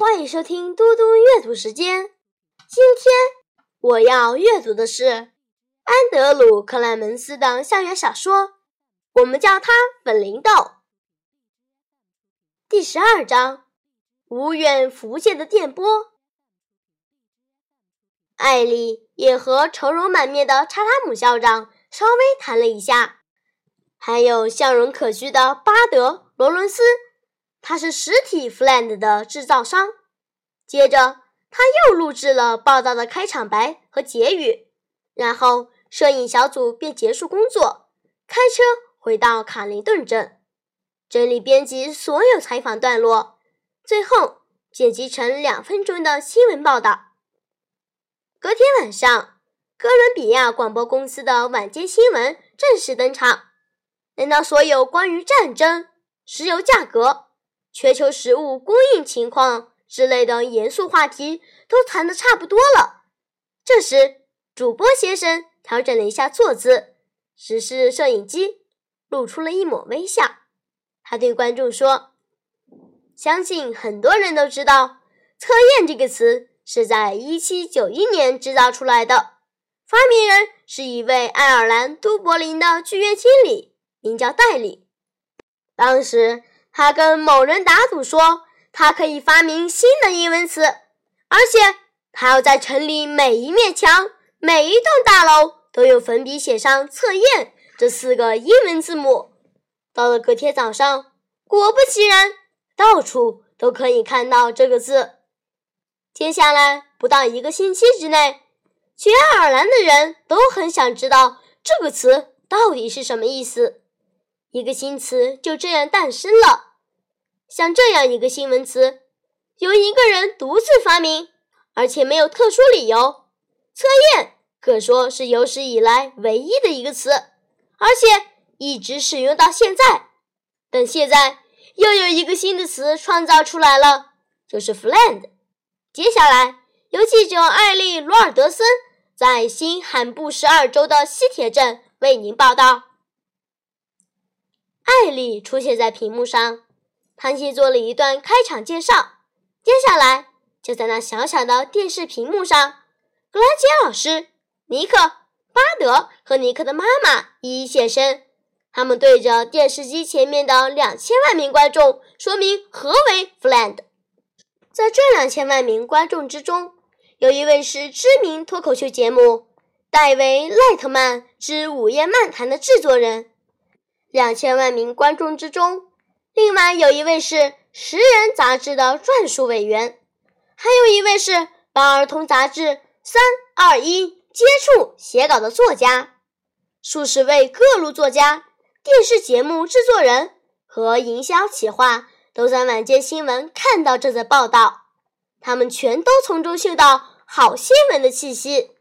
欢迎收听嘟嘟阅读时间。今天我要阅读的是安德鲁·克莱门斯的校园小说，我们叫它《粉铃豆》。第十二章：无远弗届的电波。艾丽也和愁容满面的查拉姆校长稍微谈了一下，还有笑容可掬的巴德·罗伦斯。他是实体 FLAND 的制造商。接着，他又录制了报道的开场白和结语，然后摄影小组便结束工作，开车回到卡林顿镇，整理编辑所有采访段落，最后剪辑成两分钟的新闻报道。隔天晚上，哥伦比亚广播公司的晚间新闻正式登场，等到所有关于战争、石油价格。全球食物供应情况之类的严肃话题都谈得差不多了。这时，主播先生调整了一下坐姿，直视摄影机，露出了一抹微笑。他对观众说：“相信很多人都知道，‘测验’这个词是在1791年制造出来的，发明人是一位爱尔兰都柏林的剧院经理，名叫戴里。当时。”他跟某人打赌说，他可以发明新的英文词，而且他要在城里每一面墙、每一栋大楼都用粉笔写上“测验”这四个英文字母。到了隔天早上，果不其然，到处都可以看到这个字。接下来不到一个星期之内，全爱尔兰的人都很想知道这个词到底是什么意思。一个新词就这样诞生了，像这样一个新闻词，由一个人独自发明，而且没有特殊理由。测验可说是有史以来唯一的一个词，而且一直使用到现在。但现在又有一个新的词创造出来了，就是 “fland”。接下来由记者艾丽·罗尔德森在新罕布什尔州的西铁镇为您报道。艾丽出现在屏幕上，潘西做了一段开场介绍。接下来，就在那小小的电视屏幕上，格兰杰老师、尼克、巴德和尼克的妈妈一一现身。他们对着电视机前面的两千万名观众说明何为 “fland”。在这两千万名观众之中，有一位是知名脱口秀节目《戴维·赖特曼之午夜漫谈》的制作人。两千万名观众之中，另外有一位是《食人》杂志的撰述委员，还有一位是帮儿童杂志《三二一接触》写稿的作家，数十位各路作家、电视节目制作人和营销企划都在晚间新闻看到这则报道，他们全都从中嗅到好新闻的气息。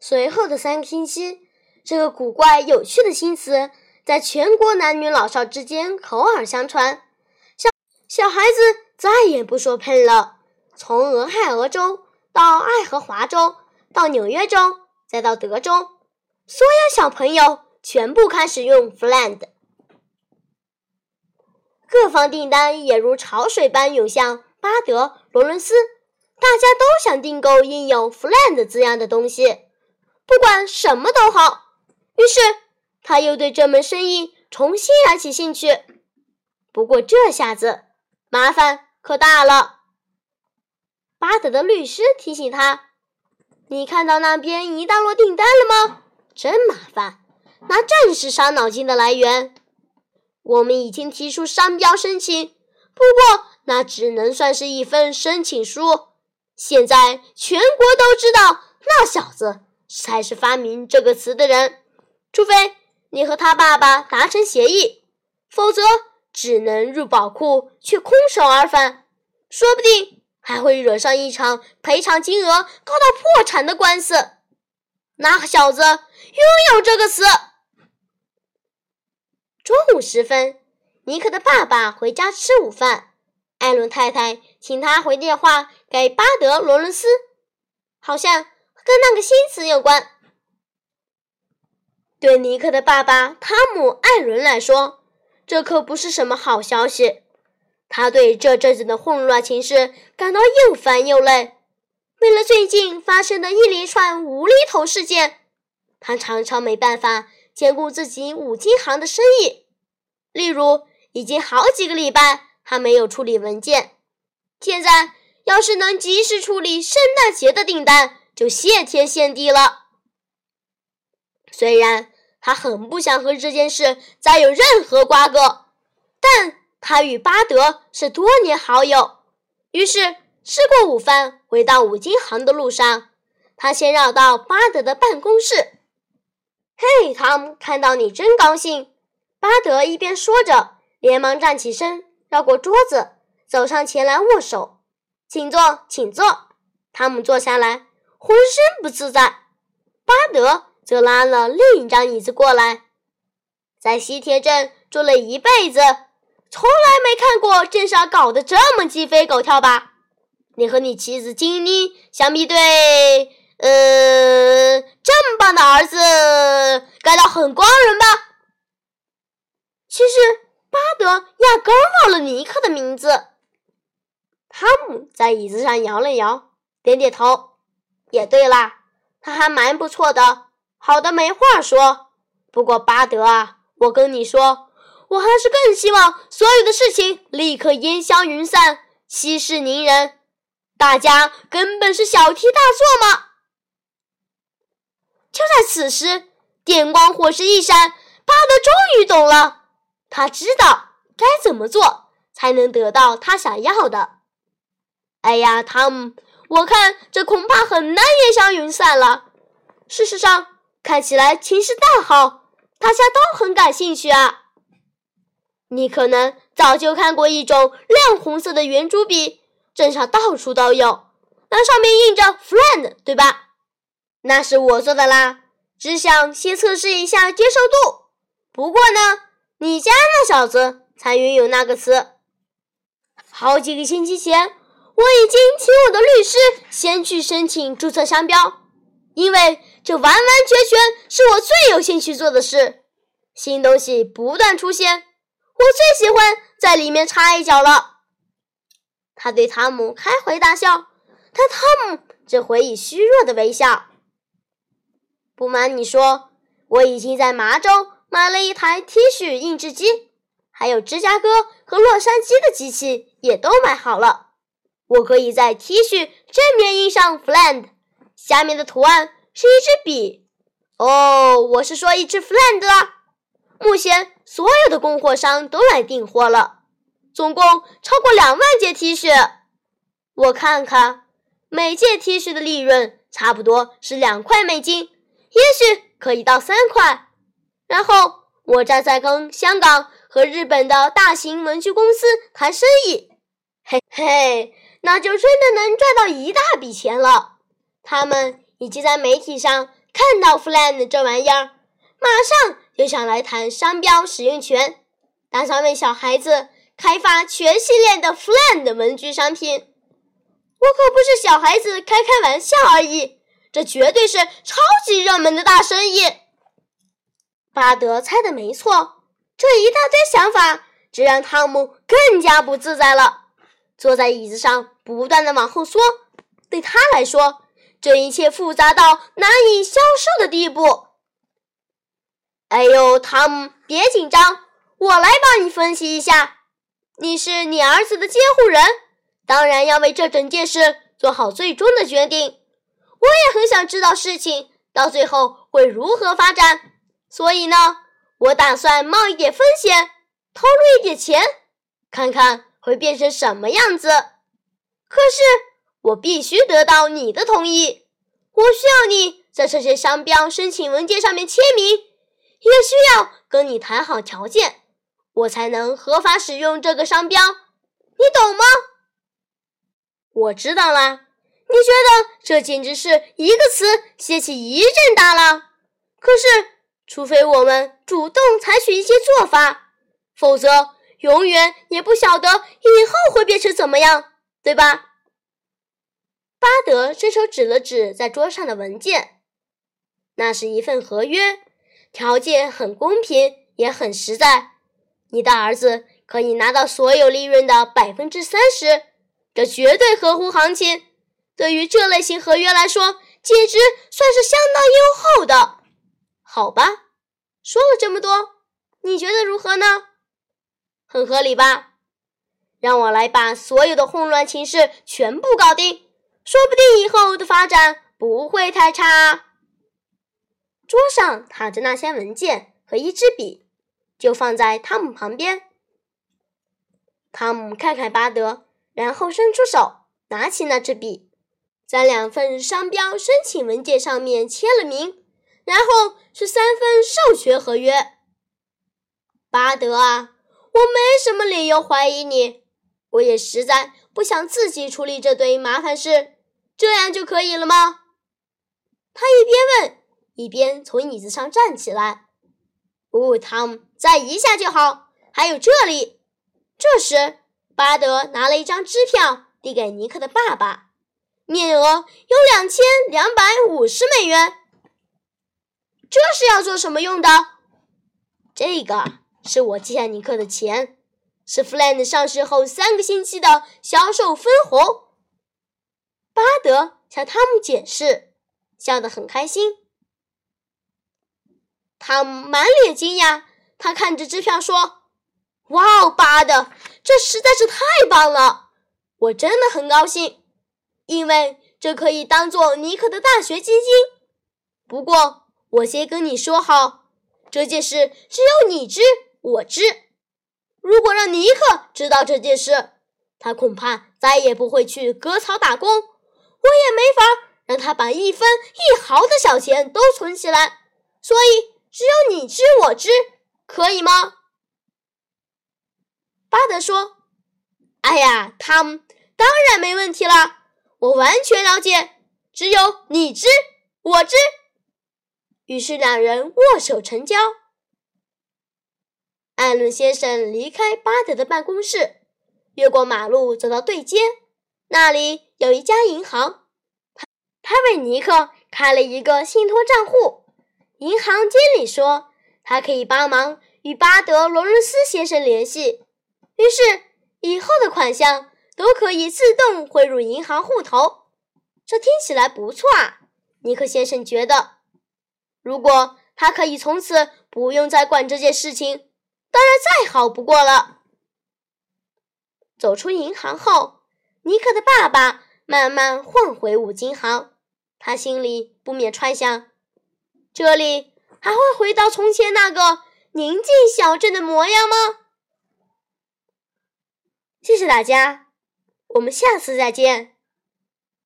随后的三个星期。这个古怪有趣的新词在全国男女老少之间口耳相传，小小孩子再也不说喷了。从俄亥俄州到爱荷华州，到纽约州，再到德州，所有小朋友全部开始用 “fland”。各方订单也如潮水般涌向巴德罗伦斯，大家都想订购印有 “fland” 字样的东西，不管什么都好。于是，他又对这门生意重新燃起兴趣。不过这下子麻烦可大了。巴德的律师提醒他：“你看到那边一大摞订单了吗？真麻烦，那正是伤脑筋的来源。我们已经提出商标申请，不过那只能算是一份申请书。现在全国都知道那小子才是发明这个词的人。”除非你和他爸爸达成协议，否则只能入宝库却空手而返，说不定还会惹上一场赔偿金额高到破产的官司。那小子拥有这个词。中午时分，尼克的爸爸回家吃午饭，艾伦太太请他回电话给巴德·罗伦斯，好像跟那个新词有关。对尼克的爸爸汤姆·艾伦来说，这可不是什么好消息。他对这阵子的混乱情势感到又烦又累。为了最近发生的一连串无厘头事件，他常常没办法兼顾自己五金行的生意。例如，已经好几个礼拜他没有处理文件，现在要是能及时处理圣诞节的订单，就谢天谢地了。虽然他很不想和这件事再有任何瓜葛，但他与巴德是多年好友，于是。吃过午饭，回到五金行的路上，他先绕到巴德的办公室。“嘿，汤姆，看到你真高兴。”巴德一边说着，连忙站起身，绕过桌子，走上前来握手。“请坐，请坐。”汤姆坐下来，浑身不自在。巴德就拉了另一张椅子过来。在西铁镇住了一辈子，从来没看过镇上搞得这么鸡飞狗跳吧？你和你妻子金妮相比对，呃，这么棒的儿子，感到很光荣吧？其实巴德压根忘了尼克的名字。汤姆在椅子上摇了摇，点点头。也对啦，他还蛮不错的，好的没话说。不过巴德啊，我跟你说，我还是更希望所有的事情立刻烟消云散，息事宁人。大家根本是小题大做嘛！就在此时，电光火石一闪，巴德终于懂了。他知道该怎么做才能得到他想要的。哎呀，汤姆，我看这恐怕很难烟消云散了。事实上，看起来情势大好，大家都很感兴趣啊。你可能早就看过一种亮红色的圆珠笔。镇上到处都有，那上面印着 “friend”，对吧？那是我做的啦，只想先测试一下接受度。不过呢，你家那小子才拥有那个词。好几个星期前，我已经请我的律师先去申请注册商标，因为这完完全全是我最有兴趣做的事。新东西不断出现，我最喜欢在里面插一脚了。他对汤姆开怀大笑，但汤姆只回以虚弱的微笑。不瞒你说，我已经在麻州买了一台 T 恤印制机，还有芝加哥和洛杉矶的机器也都买好了。我可以在 T 恤正面印上 “Fland”，下面的图案是一支笔。哦，我是说一支 Fland 啦。目前所有的供货商都来订货了。总共超过两万件 T 恤，我看看，每件 T 恤的利润差不多是两块美金，也许可以到三块。然后我再在跟香港和日本的大型文具公司谈生意，嘿嘿，那就真的能赚到一大笔钱了。他们以及在媒体上看到 “fland” 这玩意儿，马上就想来谈商标使用权，打算为小孩子。开发全系列的 “fland” 文具商品，我可不是小孩子开开玩笑而已，这绝对是超级热门的大生意。巴德猜的没错，这一大堆想法，只让汤姆更加不自在了，坐在椅子上不断的往后缩。对他来说，这一切复杂到难以消受的地步。哎呦，汤姆，别紧张，我来帮你分析一下。你是你儿子的监护人，当然要为这整件事做好最终的决定。我也很想知道事情到最后会如何发展，所以呢，我打算冒一点风险，投入一点钱，看看会变成什么样子。可是我必须得到你的同意，我需要你在这些商标申请文件上面签名，也需要跟你谈好条件。我才能合法使用这个商标，你懂吗？我知道啦。你觉得这简直是一个词掀起一阵大浪？可是，除非我们主动采取一些做法，否则永远也不晓得以后会变成怎么样，对吧？德伸手指了指在桌上的文件，那是一份合约，条件很公平，也很实在。你的儿子可以拿到所有利润的百分之三十，这绝对合乎行情。对于这类型合约来说，简直算是相当优厚的。好吧，说了这么多，你觉得如何呢？很合理吧？让我来把所有的混乱情势全部搞定，说不定以后的发展不会太差。桌上躺着那些文件和一支笔，就放在汤姆旁边。汤姆看看巴德，然后伸出手，拿起那支笔，在两份商标申请文件上面签了名，然后是三份授权合约。巴德啊，我没什么理由怀疑你，我也实在不想自己处理这堆麻烦事，这样就可以了吗？他一边问，一边从椅子上站起来。哦，汤姆，再一下就好。还有这里。这时，巴德拿了一张支票递给尼克的爸爸，面额有两千两百五十美元。这是要做什么用的？这个是我借尼克的钱，是 Fland 上市后三个星期的销售分红。巴德向汤姆解释，笑得很开心。汤姆满脸惊讶，他看着支票说。哇哦，巴德，这实在是太棒了！我真的很高兴，因为这可以当做尼克的大学基金。不过，我先跟你说好，这件事只有你知，我知。如果让尼克知道这件事，他恐怕再也不会去割草打工，我也没法让他把一分一毫的小钱都存起来。所以，只有你知，我知，可以吗？巴德说：“哎呀，汤姆，当然没问题了，我完全了解。只有你知，我知。”于是两人握手成交。艾伦先生离开巴德的办公室，越过马路走到对街，那里有一家银行，他他为尼克开了一个信托账户。银行经理说，他可以帮忙与巴德·罗伦斯先生联系。于是，以后的款项都可以自动汇入银行户头。这听起来不错啊，尼克先生觉得。如果他可以从此不用再管这件事情，当然再好不过了。走出银行后，尼克的爸爸慢慢换回五金行，他心里不免揣想：这里还会回到从前那个宁静小镇的模样吗？谢谢大家，我们下次再见。